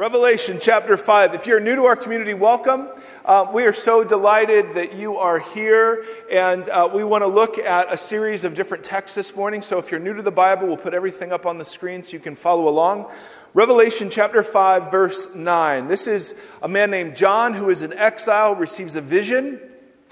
Revelation chapter 5. If you're new to our community, welcome. Uh, we are so delighted that you are here, and uh, we want to look at a series of different texts this morning. So if you're new to the Bible, we'll put everything up on the screen so you can follow along. Revelation chapter 5, verse 9. This is a man named John who is in exile, receives a vision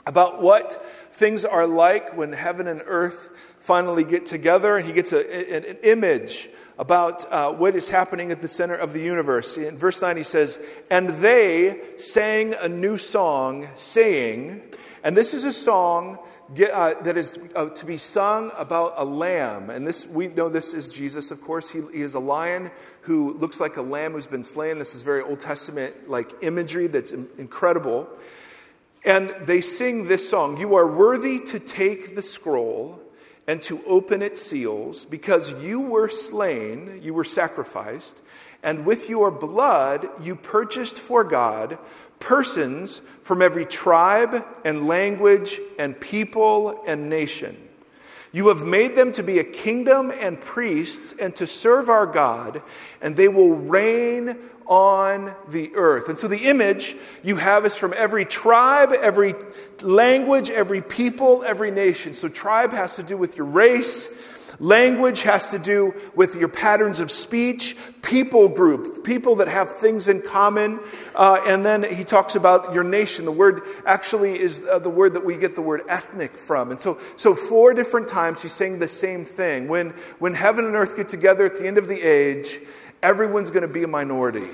about what things are like when heaven and earth finally get together, and he gets a, an image about uh, what is happening at the center of the universe. In verse 9, he says, And they sang a new song, saying, and this is a song uh, that is uh, to be sung about a lamb. And this, we know this is Jesus, of course. He, he, is a lion who looks like a lamb who's been slain. This is very Old Testament like imagery that's incredible. And they sing this song You are worthy to take the scroll and to open its seals, because you were slain, you were sacrificed, and with your blood you purchased for God persons from every tribe and language and people and nation. You have made them to be a kingdom and priests and to serve our God, and they will reign on the earth. And so the image you have is from every tribe, every language, every people, every nation. So tribe has to do with your race. Language has to do with your patterns of speech, people group, people that have things in common. Uh, and then he talks about your nation. The word actually is uh, the word that we get the word ethnic from. And so, so four different times he's saying the same thing. When, when heaven and earth get together at the end of the age, everyone's going to be a minority.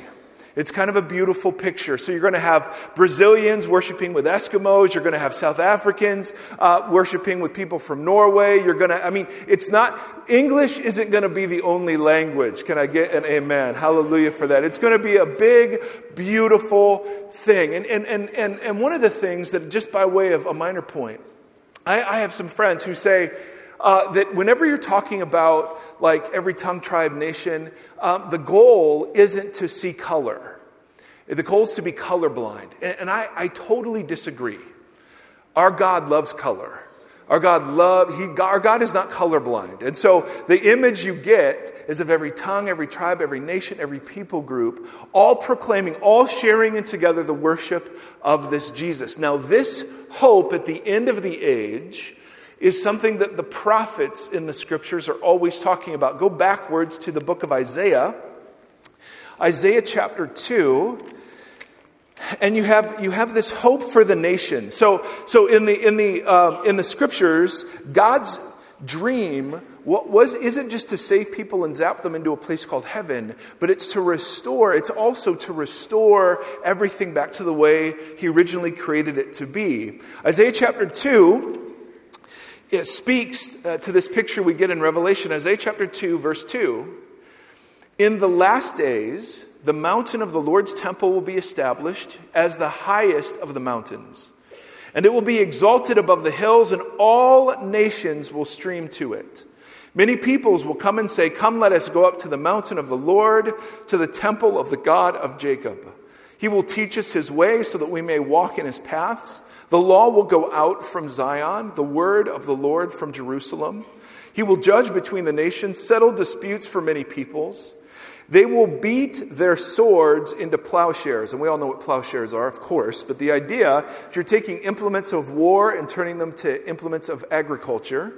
It's kind of a beautiful picture. So you're going to have Brazilians worshiping with Eskimos. You're going to have South Africans uh, worshiping with people from Norway. You're going to, I mean, it's not, English isn't going to be the only language. Can I get an amen? Hallelujah for that. It's going to be a big, beautiful thing. And, and, and, and, and one of the things that, just by way of a minor point, I, I have some friends who say, uh, that whenever you're talking about like every tongue, tribe, nation, um, the goal isn't to see color. The goal is to be colorblind. And, and I, I totally disagree. Our God loves color. Our God love he our God is not colorblind. And so the image you get is of every tongue, every tribe, every nation, every people group, all proclaiming, all sharing in together the worship of this Jesus. Now this hope at the end of the age is something that the prophets in the scriptures are always talking about. Go backwards to the book of Isaiah, Isaiah chapter 2. And you have, you have this hope for the nation. So, so in, the, in, the, uh, in the scriptures, God's dream what was, isn't just to save people and zap them into a place called heaven, but it's to restore, it's also to restore everything back to the way He originally created it to be. Isaiah chapter 2 it speaks uh, to this picture we get in Revelation, Isaiah chapter 2, verse 2. In the last days, the mountain of the Lord's temple will be established as the highest of the mountains, and it will be exalted above the hills, and all nations will stream to it. Many peoples will come and say, Come, let us go up to the mountain of the Lord, to the temple of the God of Jacob. He will teach us his way so that we may walk in his paths. The law will go out from Zion, the word of the Lord from Jerusalem. He will judge between the nations, settle disputes for many peoples. They will beat their swords into plowshares. And we all know what plowshares are, of course, but the idea is you're taking implements of war and turning them to implements of agriculture.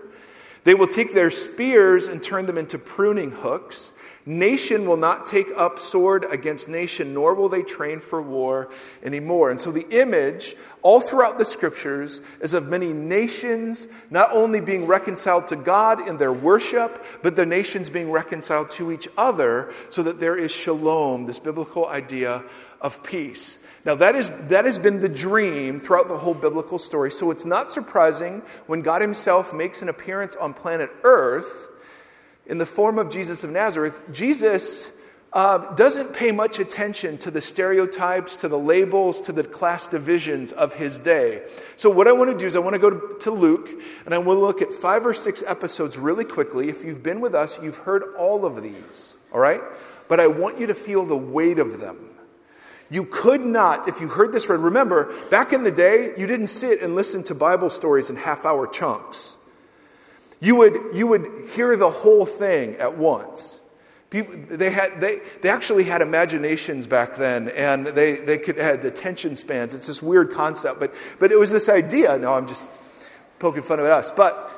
They will take their spears and turn them into pruning hooks. Nation will not take up sword against nation, nor will they train for war anymore. And so the image, all throughout the scriptures, is of many nations not only being reconciled to God in their worship, but the nations being reconciled to each other so that there is shalom, this biblical idea of peace. Now, that, is, that has been the dream throughout the whole biblical story. So it's not surprising when God Himself makes an appearance on planet Earth in the form of Jesus of Nazareth, Jesus uh, doesn't pay much attention to the stereotypes, to the labels, to the class divisions of his day. So, what I want to do is, I want to go to, to Luke and I want to look at five or six episodes really quickly. If you've been with us, you've heard all of these, all right? But I want you to feel the weight of them. You could not, if you heard this read, remember, back in the day, you didn't sit and listen to Bible stories in half hour chunks. You would, you would hear the whole thing at once. People, they, had, they, they actually had imaginations back then, and they, they could had attention spans. It's this weird concept, but, but it was this idea. No, I'm just poking fun at us. But,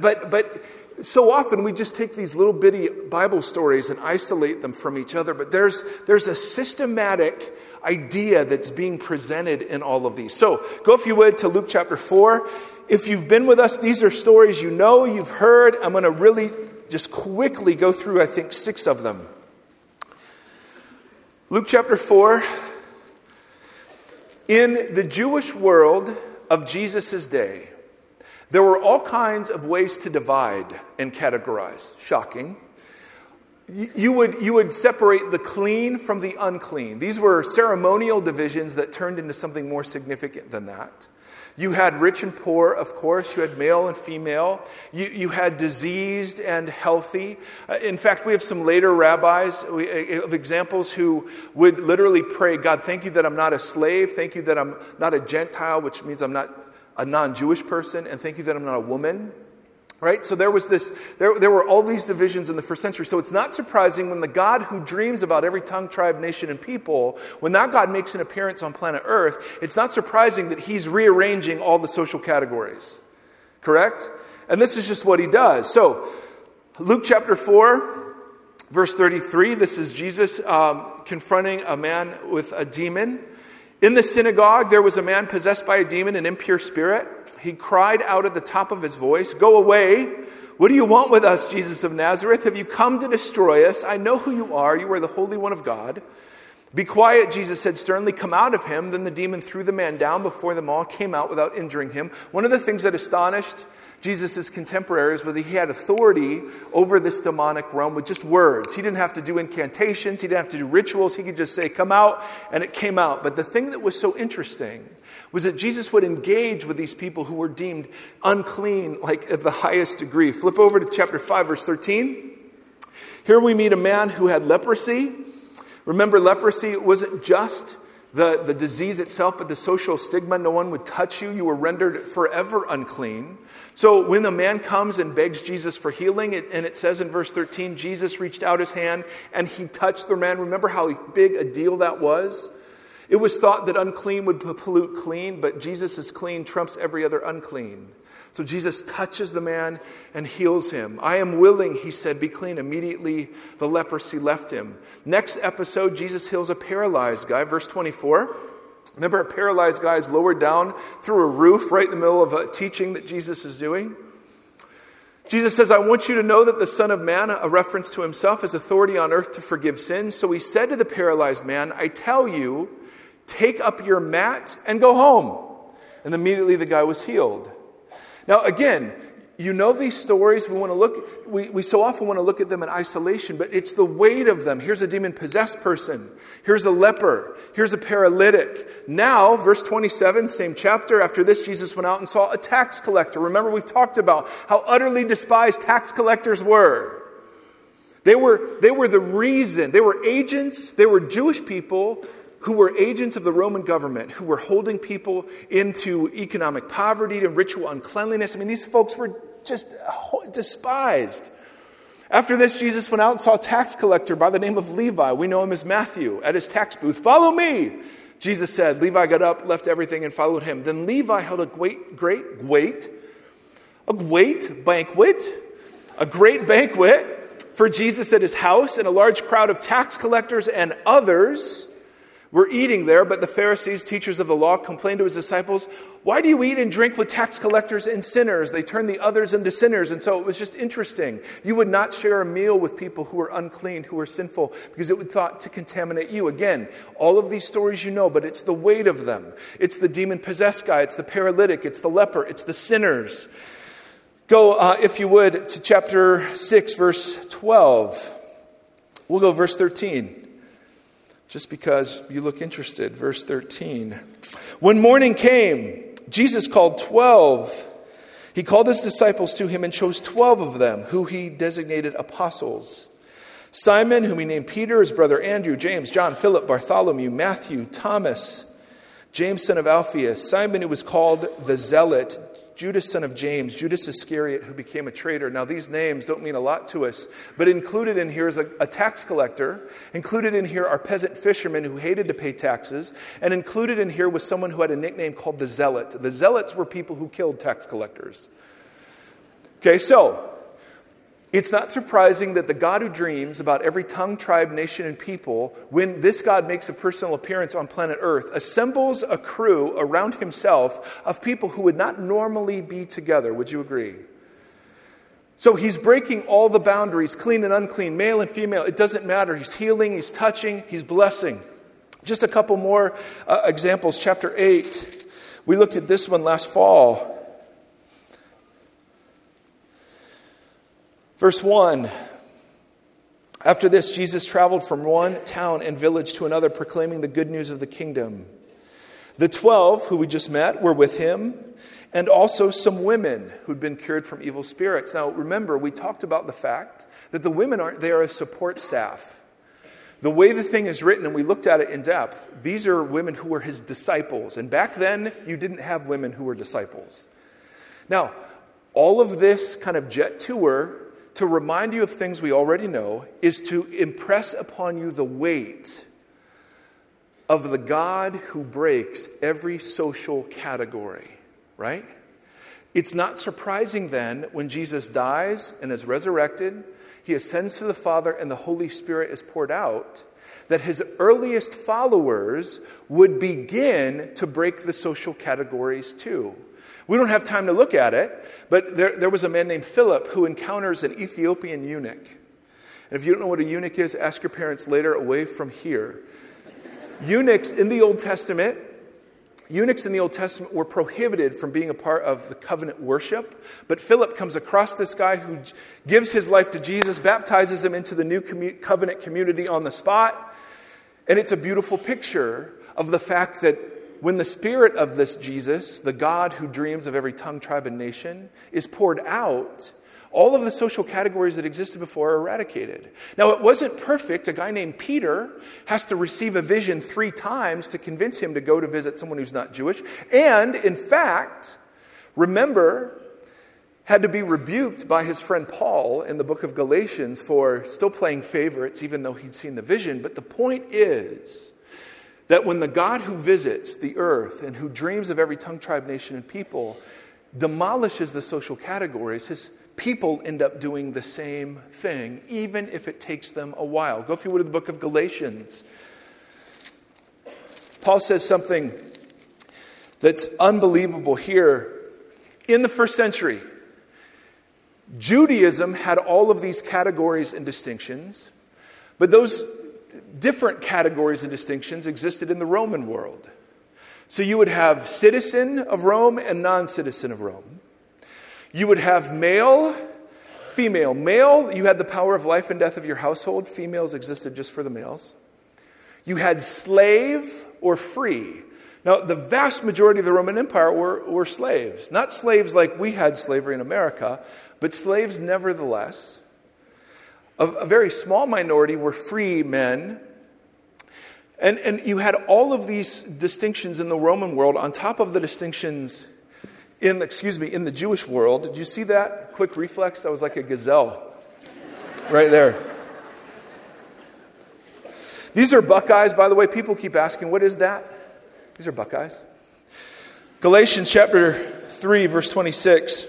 but, but so often we just take these little bitty Bible stories and isolate them from each other, but there's, there's a systematic idea that's being presented in all of these. So go, if you would, to Luke chapter 4. If you've been with us, these are stories you know, you've heard. I'm going to really just quickly go through, I think, six of them. Luke chapter 4. In the Jewish world of Jesus' day, there were all kinds of ways to divide and categorize. Shocking. You would, you would separate the clean from the unclean. These were ceremonial divisions that turned into something more significant than that. You had rich and poor, of course. You had male and female. You, you had diseased and healthy. Uh, in fact, we have some later rabbis uh, of examples who would literally pray, God, thank you that I'm not a slave. Thank you that I'm not a Gentile, which means I'm not a non Jewish person. And thank you that I'm not a woman. Right? So there was this, there, there were all these divisions in the first century. So it's not surprising when the God who dreams about every tongue, tribe, nation, and people, when that God makes an appearance on planet Earth, it's not surprising that he's rearranging all the social categories. Correct? And this is just what he does. So, Luke chapter 4, verse 33, this is Jesus um, confronting a man with a demon. In the synagogue, there was a man possessed by a demon, an impure spirit he cried out at the top of his voice, Go away! What do you want with us, Jesus of Nazareth? Have you come to destroy us? I know who you are. You are the Holy One of God. Be quiet, Jesus said sternly. Come out of him. Then the demon threw the man down before them all, came out without injuring him. One of the things that astonished Jesus' contemporaries that he had authority over this demonic realm with just words. He didn't have to do incantations, he didn't have to do rituals. He could just say, Come out, and it came out. But the thing that was so interesting was that Jesus would engage with these people who were deemed unclean, like at the highest degree. Flip over to chapter 5, verse 13. Here we meet a man who had leprosy. Remember, leprosy wasn't just the, the disease itself, but the social stigma. No one would touch you. You were rendered forever unclean. So when the man comes and begs Jesus for healing, it, and it says in verse 13, Jesus reached out his hand and he touched the man. Remember how big a deal that was? It was thought that unclean would pollute clean, but Jesus' is clean trumps every other unclean. So Jesus touches the man and heals him. I am willing, he said, be clean. Immediately the leprosy left him. Next episode, Jesus heals a paralyzed guy. Verse 24. Remember, a paralyzed guy is lowered down through a roof right in the middle of a teaching that Jesus is doing? Jesus says, I want you to know that the Son of Man, a reference to himself, has authority on earth to forgive sins. So he said to the paralyzed man, I tell you, Take up your mat and go home. And immediately the guy was healed. Now, again, you know these stories. We want to look, we, we so often want to look at them in isolation, but it's the weight of them. Here's a demon possessed person. Here's a leper. Here's a paralytic. Now, verse 27, same chapter. After this, Jesus went out and saw a tax collector. Remember, we've talked about how utterly despised tax collectors were. They were, they were the reason, they were agents, they were Jewish people who were agents of the Roman government, who were holding people into economic poverty and ritual uncleanliness. I mean, these folks were just despised. After this, Jesus went out and saw a tax collector by the name of Levi. We know him as Matthew at his tax booth. Follow me, Jesus said. Levi got up, left everything, and followed him. Then Levi held a great, great, wait, a great banquet, a great banquet for Jesus at his house, and a large crowd of tax collectors and others were eating there, but the Pharisees, teachers of the law, complained to his disciples, Why do you eat and drink with tax collectors and sinners? They turn the others into sinners. And so it was just interesting. You would not share a meal with people who were unclean, who were sinful, because it would thought to contaminate you. Again, all of these stories you know, but it's the weight of them. It's the demon possessed guy, it's the paralytic, it's the leper, it's the sinners. Go, uh, if you would, to chapter 6, verse 12. We'll go verse 13 just because you look interested. Verse 13. When morning came, Jesus called 12. He called his disciples to him and chose 12 of them, who he designated apostles. Simon, whom he named Peter, his brother Andrew, James, John, Philip, Bartholomew, Matthew, Thomas, James, son of Alphaeus, Simon, who was called the Zealot, Judas, son of James, Judas Iscariot, who became a traitor. Now, these names don't mean a lot to us, but included in here is a, a, tax collector. Included in here are peasant fishermen who hated to pay taxes. And included in here was someone who had a nickname called the Zealot. The Zealots were people who killed tax collectors. Okay, so it's not surprising that the God who dreams about every tongue, tribe, nation, and people, when this God makes a personal appearance on planet Earth, assembles a crew around himself of people who would not normally be together. Would you agree? So he's breaking all the boundaries, clean and unclean, male and female. It doesn't matter. He's healing, he's touching, he's blessing. Just a couple more uh, examples. Chapter 8. We looked at this one last fall. Verse 1 After this, Jesus traveled from one town and village to another, proclaiming the good news of the kingdom. The twelve, who we just met, were with him, and also some women who'd been cured from evil spirits. Now, remember, we talked about the fact that the women aren't there as support staff. The way the thing is written, and we looked at it in depth, these are women who were his disciples. And back then, you didn't have women who were disciples. Now, all of this kind of jet tour to remind you of things we already know is to impress upon you the weight of the God who breaks every social category, right? It's not surprising then when Jesus dies and is resurrected, he ascends to the Father, and the Holy Spirit is poured out, that his earliest followers would begin to break the social categories too. We don't have time to look at it, but there, there was a man named Philip who encounters an Ethiopian eunuch. And if you don't know what a eunuch is, ask your parents later away from here. Eunuchs in the Old Testament, eunuchs in the Old Testament were prohibited from being a part of the covenant worship. But Philip comes across this guy who gives his life to Jesus, baptizes him into the new covenant community on the spot. And it's a beautiful picture of the fact that when the spirit of this Jesus, the God who dreams of every tongue, tribe, and nation, is poured out, all of the social categories that existed before are eradicated. Now, it wasn't perfect. A guy named Peter has to receive a vision three times to convince him to go to visit someone who's not Jewish. And, in fact, remember, had to be rebuked by his friend Paul in the book of Galatians for still playing favorites, even though he'd seen the vision. But the point is, that when the God who visits the earth and who dreams of every tongue, tribe, nation, and people demolishes the social categories, his people end up doing the same thing, even if it takes them a while. Go, if you would, to the book of Galatians. Paul says something that's unbelievable here. In the first century, Judaism had all of these categories and distinctions, but those different categories and distinctions existed in the Roman world. So you would have citizen of Rome and non citizen of Rome. You would have male, female. Male, you had the power of life and death of your household. Females existed just for the males. You had slave or free. Now, the vast majority of the Roman Empire were, were slaves. Not slaves like we had slavery in America, but slaves nevertheless. A, a very small minority were free men. And, and you had all of these distinctions in the Roman world on top of the distinctions in, excuse me, in the Jewish world. Did you see that quick reflex? That was like a gazelle right there. These are Buckeyes, by the way. People keep asking, what is that? These are Buckeyes. Galatians chapter 3, verse 26.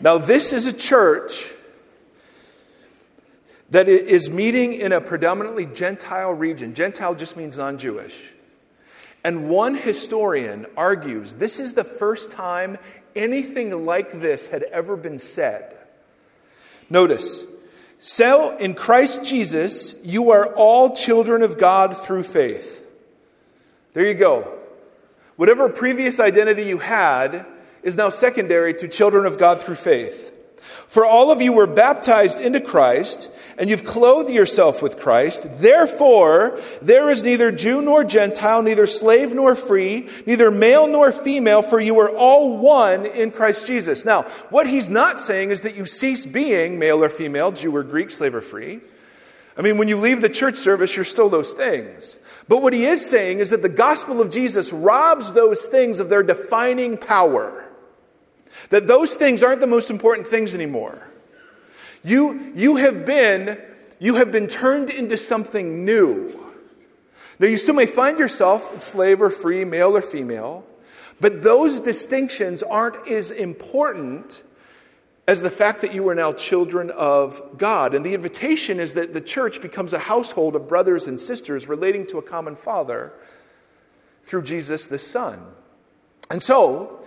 Now, this is a church that is meeting in a predominantly Gentile region. Gentile just means non Jewish. And one historian argues this is the first time anything like this had ever been said. Notice, so in Christ Jesus, you are all children of God through faith. There you go. Whatever previous identity you had is now secondary to children of God through faith. For all of you were baptized into Christ and you've clothed yourself with Christ. Therefore, there is neither Jew nor Gentile, neither slave nor free, neither male nor female, for you are all one in Christ Jesus. Now, what he's not saying is that you cease being male or female, Jew or Greek, slave or free. I mean, when you leave the church service, you're still those things. But what he is saying is that the gospel of Jesus robs those things of their defining power. That those things aren't the most important things anymore. You, you, have been, you have been turned into something new. Now, you still may find yourself slave or free, male or female, but those distinctions aren't as important as the fact that you are now children of God. And the invitation is that the church becomes a household of brothers and sisters relating to a common Father through Jesus the Son. And so,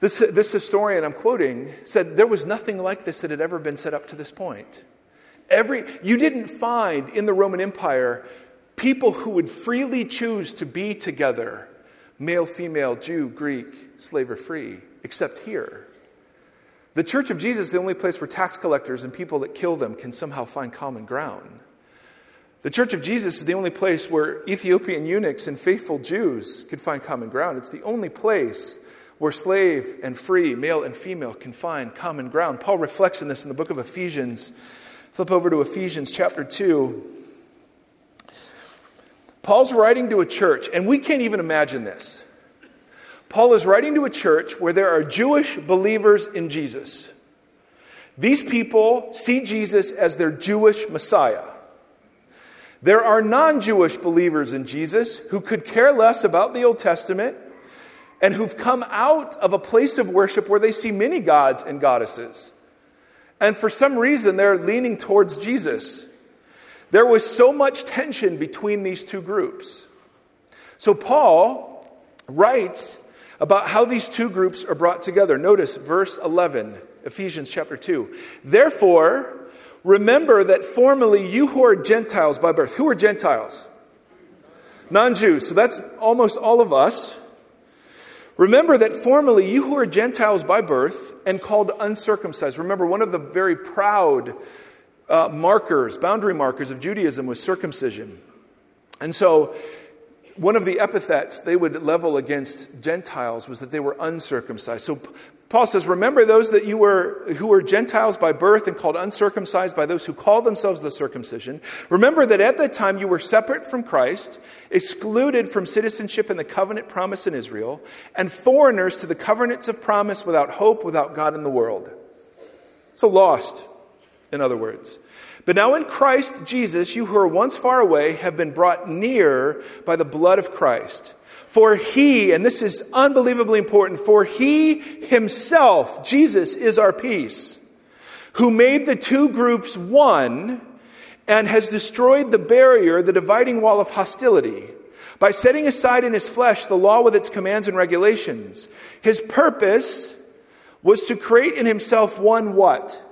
this, this historian I'm quoting said there was nothing like this that had ever been set up to this point. Every, you didn't find in the Roman Empire people who would freely choose to be together male, female, Jew, Greek, slave, or free, except here. The Church of Jesus is the only place where tax collectors and people that kill them can somehow find common ground. The Church of Jesus is the only place where Ethiopian eunuchs and faithful Jews could find common ground. It's the only place where slave and free, male and female, can find common ground. Paul reflects on this in the book of Ephesians. Flip over to Ephesians chapter 2. Paul's writing to a church, and we can't even imagine this. Paul is writing to a church where there are Jewish believers in Jesus. These people see Jesus as their Jewish Messiah. There are non Jewish believers in Jesus who could care less about the Old Testament and who've come out of a place of worship where they see many gods and goddesses. And for some reason, they're leaning towards Jesus. There was so much tension between these two groups. So, Paul writes about how these two groups are brought together. Notice verse 11, Ephesians chapter 2. Therefore, remember that formerly you who are Gentiles by birth, who are Gentiles? Non Jews. So that's almost all of us. Remember that formerly you who are Gentiles by birth and called uncircumcised. Remember, one of the very proud uh, markers, boundary markers of Judaism was circumcision. And so one of the epithets they would level against Gentiles was that they were uncircumcised. So Paul says, Remember those that you were who were Gentiles by birth and called uncircumcised by those who called themselves the circumcision. Remember that at that time you were separate from Christ, excluded from citizenship in the covenant promise in Israel, and foreigners to the covenants of promise without hope, without God in the world. So lost, in other words. But now in Christ Jesus, you who were once far away have been brought near by the blood of Christ. For he, and this is unbelievably important, for he himself, Jesus, is our peace, who made the two groups one and has destroyed the barrier, the dividing wall of hostility, by setting aside in his flesh the law with its commands and regulations. His purpose was to create in himself one what?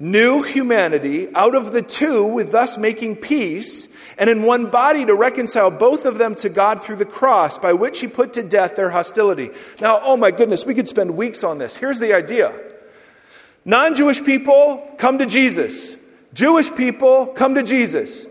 New humanity out of the two, with thus making peace, and in one body to reconcile both of them to God through the cross, by which he put to death their hostility. Now, oh my goodness, we could spend weeks on this. Here's the idea non Jewish people come to Jesus, Jewish people come to Jesus.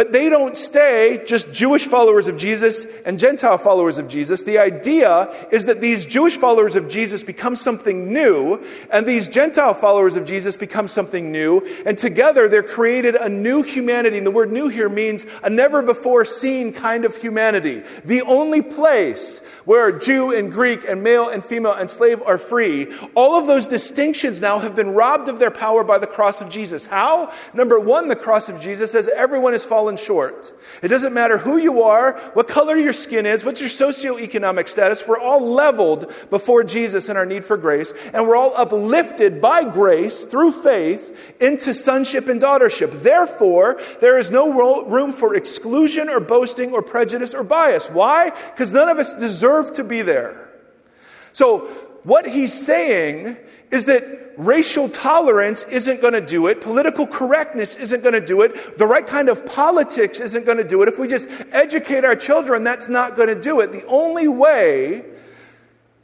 But they don't stay just Jewish followers of Jesus and Gentile followers of Jesus. The idea is that these Jewish followers of Jesus become something new, and these Gentile followers of Jesus become something new, and together they're created a new humanity. And the word new here means a never before seen kind of humanity. The only place where Jew and Greek and male and female and slave are free, all of those distinctions now have been robbed of their power by the cross of Jesus. How? Number one, the cross of Jesus says everyone is fallen short. It doesn't matter who you are, what color your skin is, what's your socioeconomic status. We're all leveled before Jesus in our need for grace, and we're all uplifted by grace through faith into sonship and daughtership. Therefore, there is no room for exclusion or boasting or prejudice or bias. Why? Because none of us deserve to be there. So, what he's saying is that racial tolerance isn't going to do it. Political correctness isn't going to do it. The right kind of politics isn't going to do it. If we just educate our children, that's not going to do it. The only way,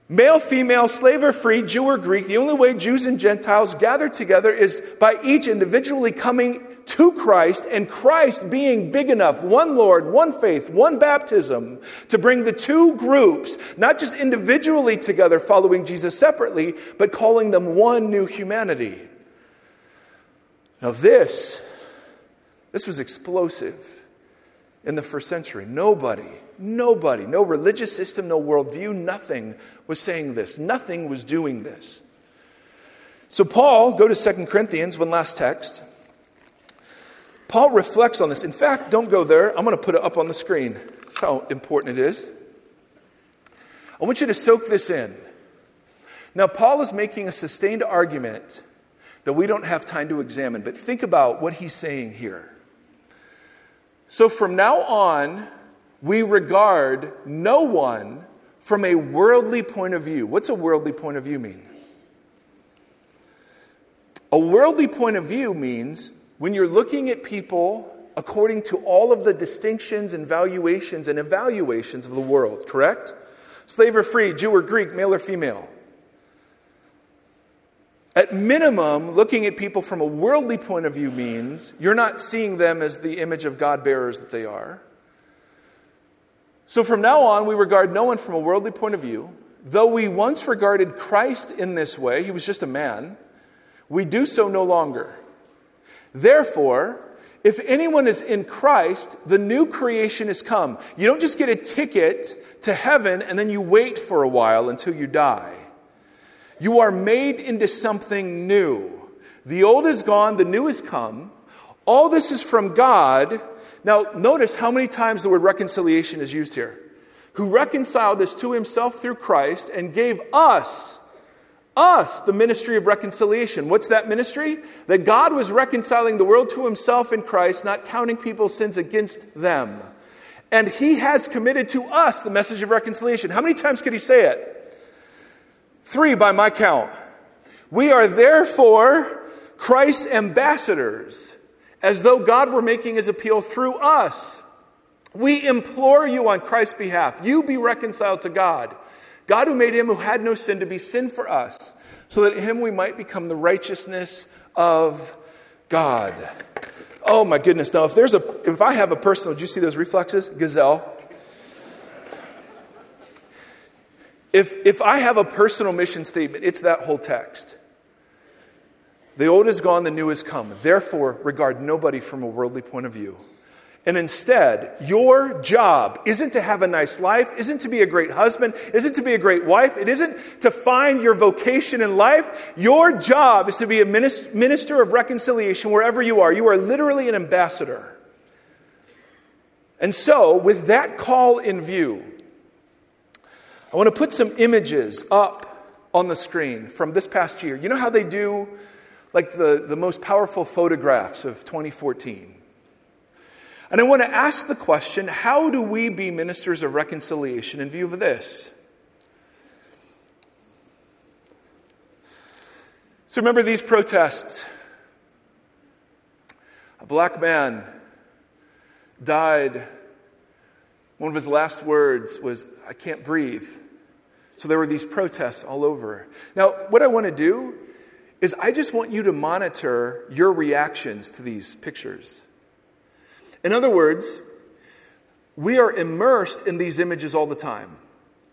male, female, slave or free, Jew or Greek, the only way Jews and Gentiles gather together is by each individually coming to Christ and Christ being big enough, one Lord, one faith, one baptism, to bring the two groups, not just individually together following Jesus separately, but calling them one new humanity. Now, this, This was explosive in the first century. Nobody, nobody, no religious system, no worldview, nothing was saying this. Nothing was doing this. So, Paul, go to 2 Corinthians, one last text. Paul reflects on this. In fact, don't go there. I'm going to put it up on the screen. That's how important it is. I want you to soak this in. Now, Paul is making a sustained argument that we don't have time to examine, but think about what he's saying here. So, from now on, we regard no one from a worldly point of view. What's a worldly point of view mean? A worldly point of view means when you're looking at people according to all of the distinctions and valuations and evaluations of the world, correct? Slave or free, Jew or Greek, male or female. At minimum, looking at people from a worldly point of view means you're not seeing them as the image of God bearers that they are. So from now on, we regard no one from a worldly point of view. Though we once regarded Christ in this way, he was just a man, we do so no longer. Therefore, if anyone is in Christ, the new creation has come. You don't just get a ticket to heaven and then you wait for a while until you die. You are made into something new. The old is gone, the new has come. All this is from God. Now, notice how many times the word reconciliation is used here. Who reconciled us to himself through Christ and gave us, us, the ministry of reconciliation. What's that ministry? That God was reconciling the world to himself in Christ, not counting people's sins against them. And he has committed to us the message of reconciliation. How many times could he say it? Three by my count. We are therefore Christ's ambassadors, as though God were making his appeal through us. We implore you on Christ's behalf, you be reconciled to God. God who made him who had no sin to be sin for us, so that in him we might become the righteousness of God. Oh my goodness. Now, if there's a, if I have a personal, did you see those reflexes? Gazelle. If, if I have a personal mission statement, it's that whole text. The old is gone, the new has come. Therefore, regard nobody from a worldly point of view. And instead, your job isn't to have a nice life, isn't to be a great husband, isn't to be a great wife, it isn't to find your vocation in life. Your job is to be a minister of reconciliation wherever you are. You are literally an ambassador. And so, with that call in view, I want to put some images up on the screen from this past year. You know how they do like the, the most powerful photographs of 2014? And I want to ask the question how do we be ministers of reconciliation in view of this? So remember these protests. A black man died. One of his last words was, I can't breathe. So there were these protests all over. Now, what I want to do is I just want you to monitor your reactions to these pictures. In other words, we are immersed in these images all the time.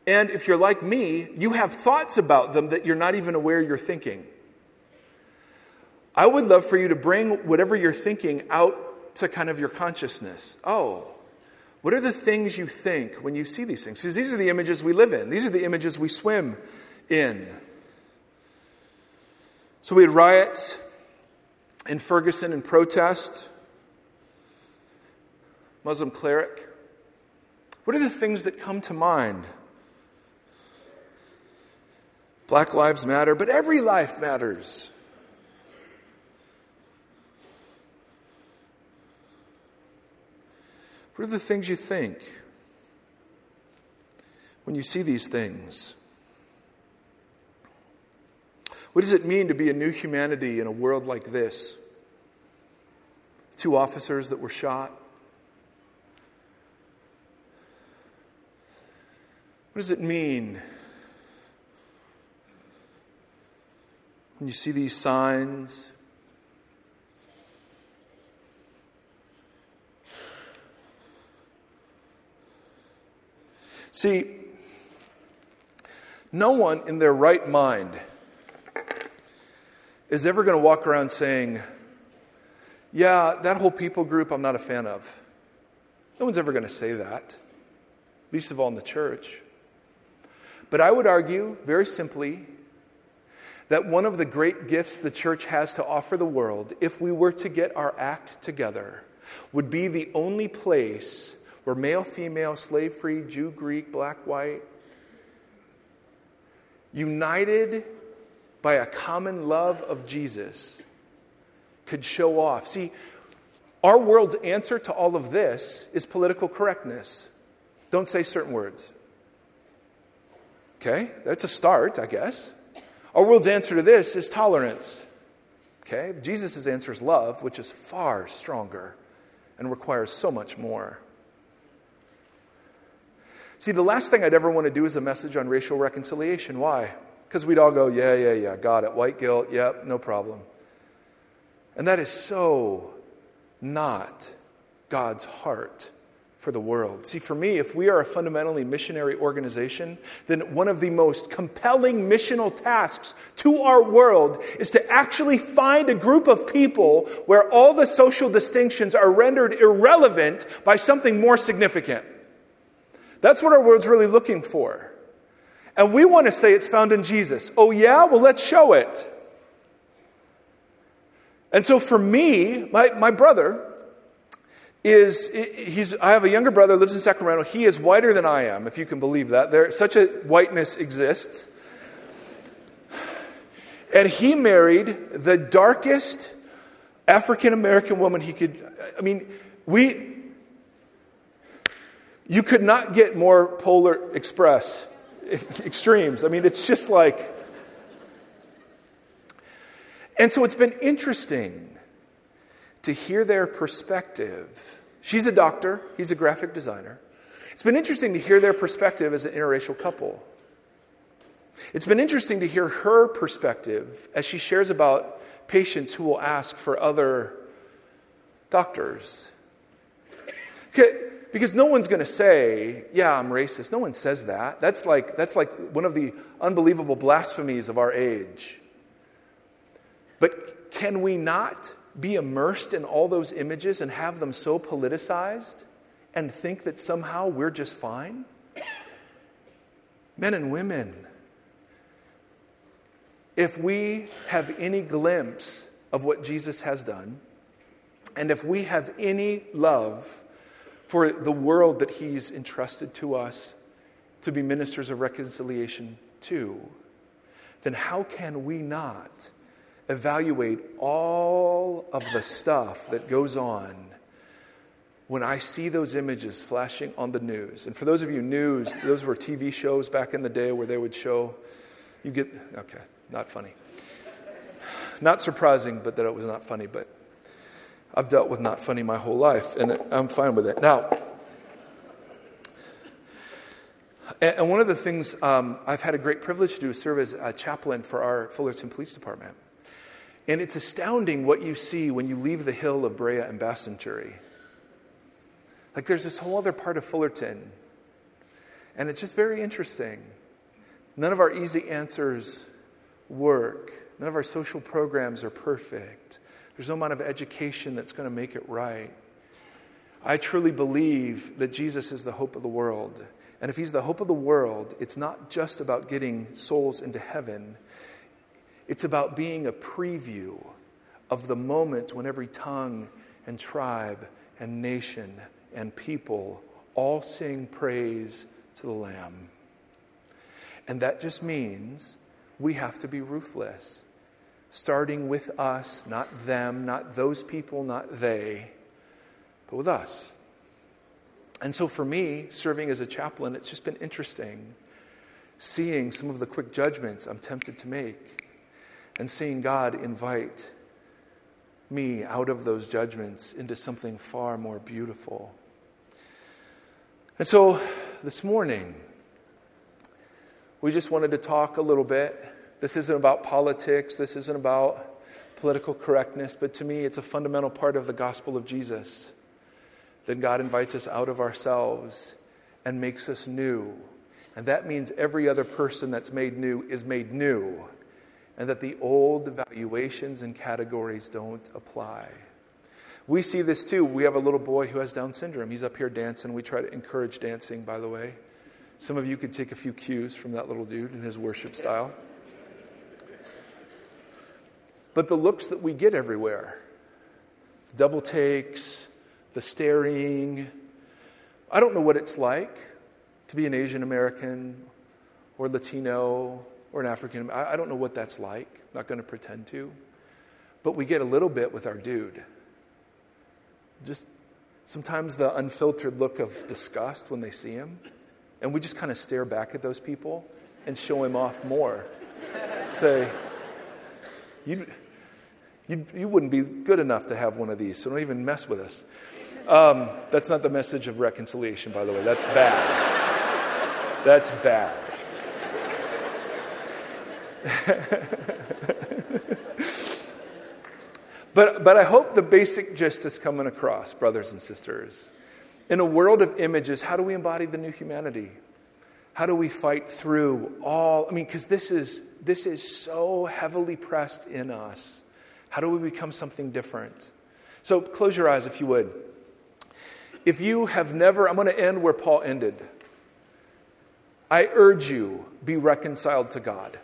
And if you're like me, you have thoughts about them that you're not even aware you're thinking. I would love for you to bring whatever you're thinking out to kind of your consciousness. Oh, what are the things you think when you see these things? Because these are the images we live in, these are the images we swim in. So we had riots in Ferguson and protest, Muslim cleric. What are the things that come to mind? Black Lives Matter, but every life matters. What are the things you think when you see these things? What does it mean to be a new humanity in a world like this? Two officers that were shot. What does it mean when you see these signs? See, no one in their right mind is ever going to walk around saying, yeah, that whole people group I'm not a fan of. No one's ever going to say that, least of all in the church. But I would argue, very simply, that one of the great gifts the church has to offer the world, if we were to get our act together, would be the only place where male, female, slave free, Jew, Greek, black, white, united by a common love of Jesus, could show off. See, our world's answer to all of this is political correctness. Don't say certain words. Okay, that's a start, I guess. Our world's answer to this is tolerance. Okay, Jesus' answer is love, which is far stronger and requires so much more. See, the last thing I'd ever want to do is a message on racial reconciliation. Why? Because we'd all go, yeah, yeah, yeah, got it. White guilt, yep, no problem. And that is so not God's heart for the world. See, for me, if we are a fundamentally missionary organization, then one of the most compelling missional tasks to our world is to actually find a group of people where all the social distinctions are rendered irrelevant by something more significant. That's what our world's really looking for. And we want to say it's found in Jesus. Oh, yeah? Well, let's show it. And so for me, my, my brother, is he's I have a younger brother lives in Sacramento. He is whiter than I am, if you can believe that. There such a whiteness exists. And he married the darkest African American woman he could I mean, we you could not get more polar express extremes. I mean, it's just like And so it's been interesting to hear their perspective She's a doctor, he's a graphic designer. It's been interesting to hear their perspective as an interracial couple. It's been interesting to hear her perspective as she shares about patients who will ask for other doctors. Because no one's going to say, Yeah, I'm racist. No one says that. That's like, that's like one of the unbelievable blasphemies of our age. But can we not be immersed in all those images and have them so politicized and think that somehow we're just fine? Men and women, if we have any glimpse of what Jesus has done, and if we have any love for the world that He's entrusted to us to be ministers of reconciliation to, then how can we not? Evaluate all of the stuff that goes on when I see those images flashing on the news. And for those of you news, those were TV shows back in the day where they would show you get okay, not funny. Not surprising, but that it was not funny, but I've dealt with not funny my whole life, and I'm fine with it. Now, and one of the things um, I've had a great privilege to do is serve as a chaplain for our Fullerton Police Department. And it's astounding what you see when you leave the hill of Brea and Bastanchury. Like there's this whole other part of Fullerton. And it's just very interesting. None of our easy answers work. None of our social programs are perfect. There's no amount of education that's going to make it right. I truly believe that Jesus is the hope of the world. And if he's the hope of the world, it's not just about getting souls into heaven, it's about being a preview of the moment when every tongue and tribe and nation and people all sing praise to the Lamb. And that just means we have to be ruthless, starting with us, not them, not those people, not they, but with us. And so for me, serving as a chaplain, it's just been interesting seeing some of the quick judgments I'm tempted to make and seeing God invite me out of those judgments into something far more beautiful. And so this morning, we just wanted to talk a little bit. This isn't about politics, this isn't about political correctness, but to me, it's a fundamental part of the gospel of Jesus. That God invites us out of ourselves and makes us new. And that means every other person that's made new is made new and that the old valuations and categories don't apply. We see this too. We have a little boy who has Down syndrome. He's up here dancing. We try to encourage dancing, by the way. Some of you could take a few cues from that little dude and his worship style. But the looks that we get everywhere the double takes, the staring. I don't know what it's like to be an Asian American or Latino or an African. I don't know what that's like. I'm not going to pretend to. But we get a little bit with our dude. Just sometimes the unfiltered look of disgust when they see him. And we just kind of stare back at those people and show him off more. Say, you, you, you wouldn't be good enough to have one of these, so don't even mess with us. Um, that's not the message of reconciliation, by the way. That's bad. That's bad. but, but I hope the basic gist is coming across, brothers and sisters. In a world of images, how do we embody the new humanity? How do we fight through all? I mean, because this is, this is so heavily pressed in us. How do we become something different? So close your eyes if you would. If you have never, I'm going to end where Paul ended. I urge you, be reconciled to God.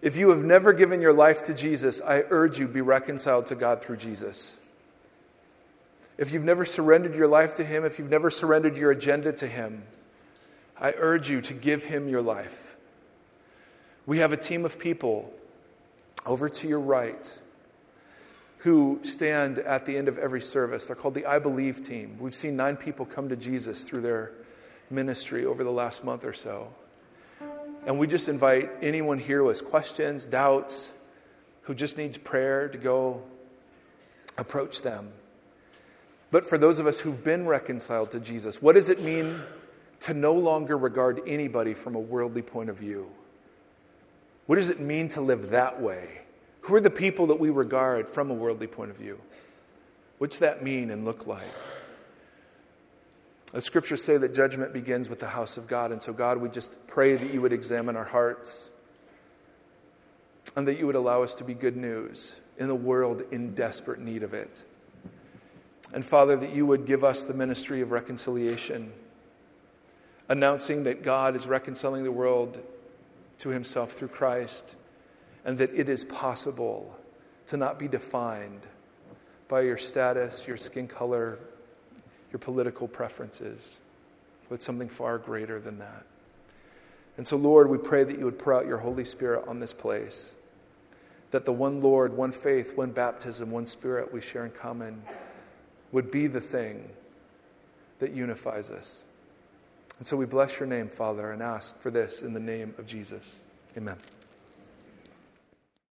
If you have never given your life to Jesus, I urge you be reconciled to God through Jesus. If you've never surrendered your life to Him, if you've never surrendered your agenda to Him, I urge you to give Him your life. We have a team of people over to your right who stand at the end of every service. They're called the I Believe team. We've seen nine people come to Jesus through their ministry over the last month or so. And we just invite anyone here has questions, doubts, who just needs prayer to go approach them. But for those of us who've been reconciled to Jesus, what does it mean to no longer regard anybody from a worldly point of view? What does it mean to live that way? Who are the people that we regard from a worldly point of view? What's that mean and look like? The scriptures say that judgment begins with the house of God. And so, God, we just pray that you would examine our hearts and that you would allow us to be good news in the world in desperate need of it. And, Father, that you would give us the ministry of reconciliation, announcing that God is reconciling the world to himself through Christ and that it is possible to not be defined by your status, your skin color, your political preferences, but something far greater than that. And so, Lord, we pray that you would pour out your Holy Spirit on this place, that the one Lord, one faith, one baptism, one Spirit we share in common would be the thing that unifies us. And so we bless your name, Father, and ask for this in the name of Jesus. Amen.